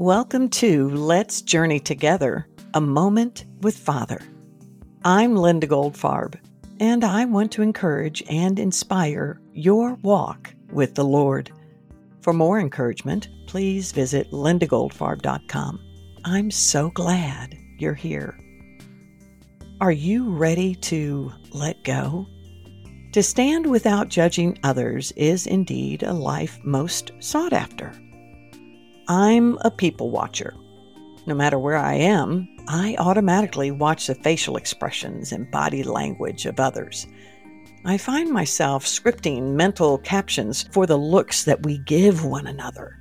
Welcome to Let's Journey Together A Moment with Father. I'm Linda Goldfarb, and I want to encourage and inspire your walk with the Lord. For more encouragement, please visit lindagoldfarb.com. I'm so glad you're here. Are you ready to let go? To stand without judging others is indeed a life most sought after. I'm a people watcher. No matter where I am, I automatically watch the facial expressions and body language of others. I find myself scripting mental captions for the looks that we give one another.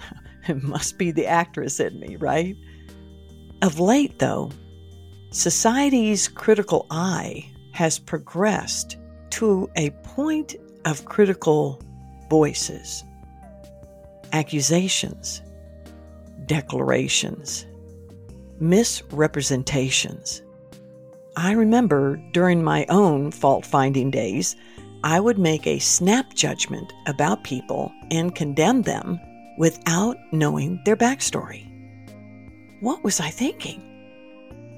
it must be the actress in me, right? Of late, though, society's critical eye has progressed to a point of critical voices, accusations, declarations, misrepresentations. I remember during my own fault finding days, I would make a snap judgment about people and condemn them without knowing their backstory. What was I thinking?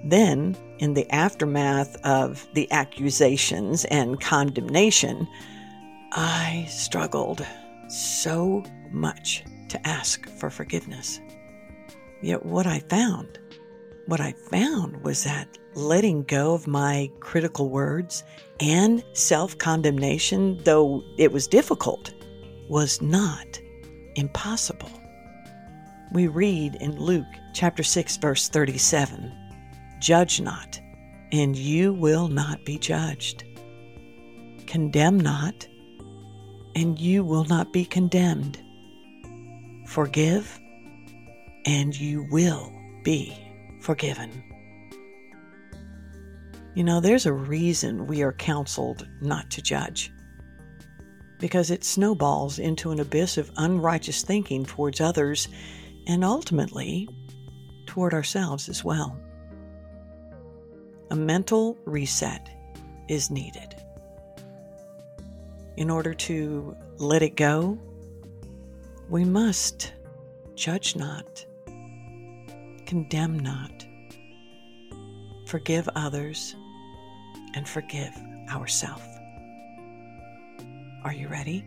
Then, in the aftermath of the accusations and condemnation, I struggled so much to ask for forgiveness. Yet what I found, what I found was that letting go of my critical words and self condemnation, though it was difficult, was not impossible. We read in Luke chapter 6 verse 37, judge not, and you will not be judged. Condemn not, and you will not be condemned. Forgive, and you will be forgiven. You know, there's a reason we are counseled not to judge. Because it snowballs into an abyss of unrighteous thinking towards others and ultimately toward ourselves as well. A mental reset is needed. In order to let it go, we must judge not condemn not. Forgive others and forgive ourselves. Are you ready?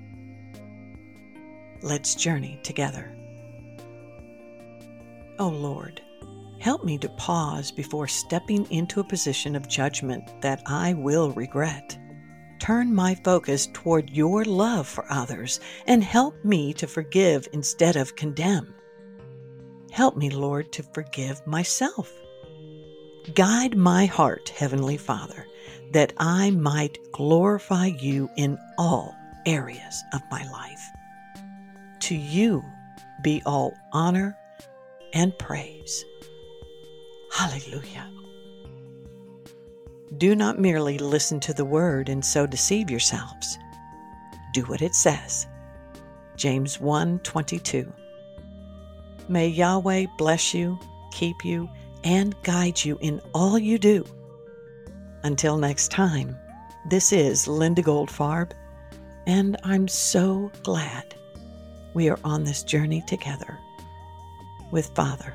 Let's journey together. Oh Lord, help me to pause before stepping into a position of judgment that I will regret. Turn my focus toward your love for others and help me to forgive instead of condemn. Help me, Lord, to forgive myself. Guide my heart, Heavenly Father, that I might glorify you in all areas of my life. To you be all honor and praise. Hallelujah. Do not merely listen to the word and so deceive yourselves. Do what it says. James 1 22. May Yahweh bless you, keep you, and guide you in all you do. Until next time, this is Linda Goldfarb, and I'm so glad we are on this journey together with Father.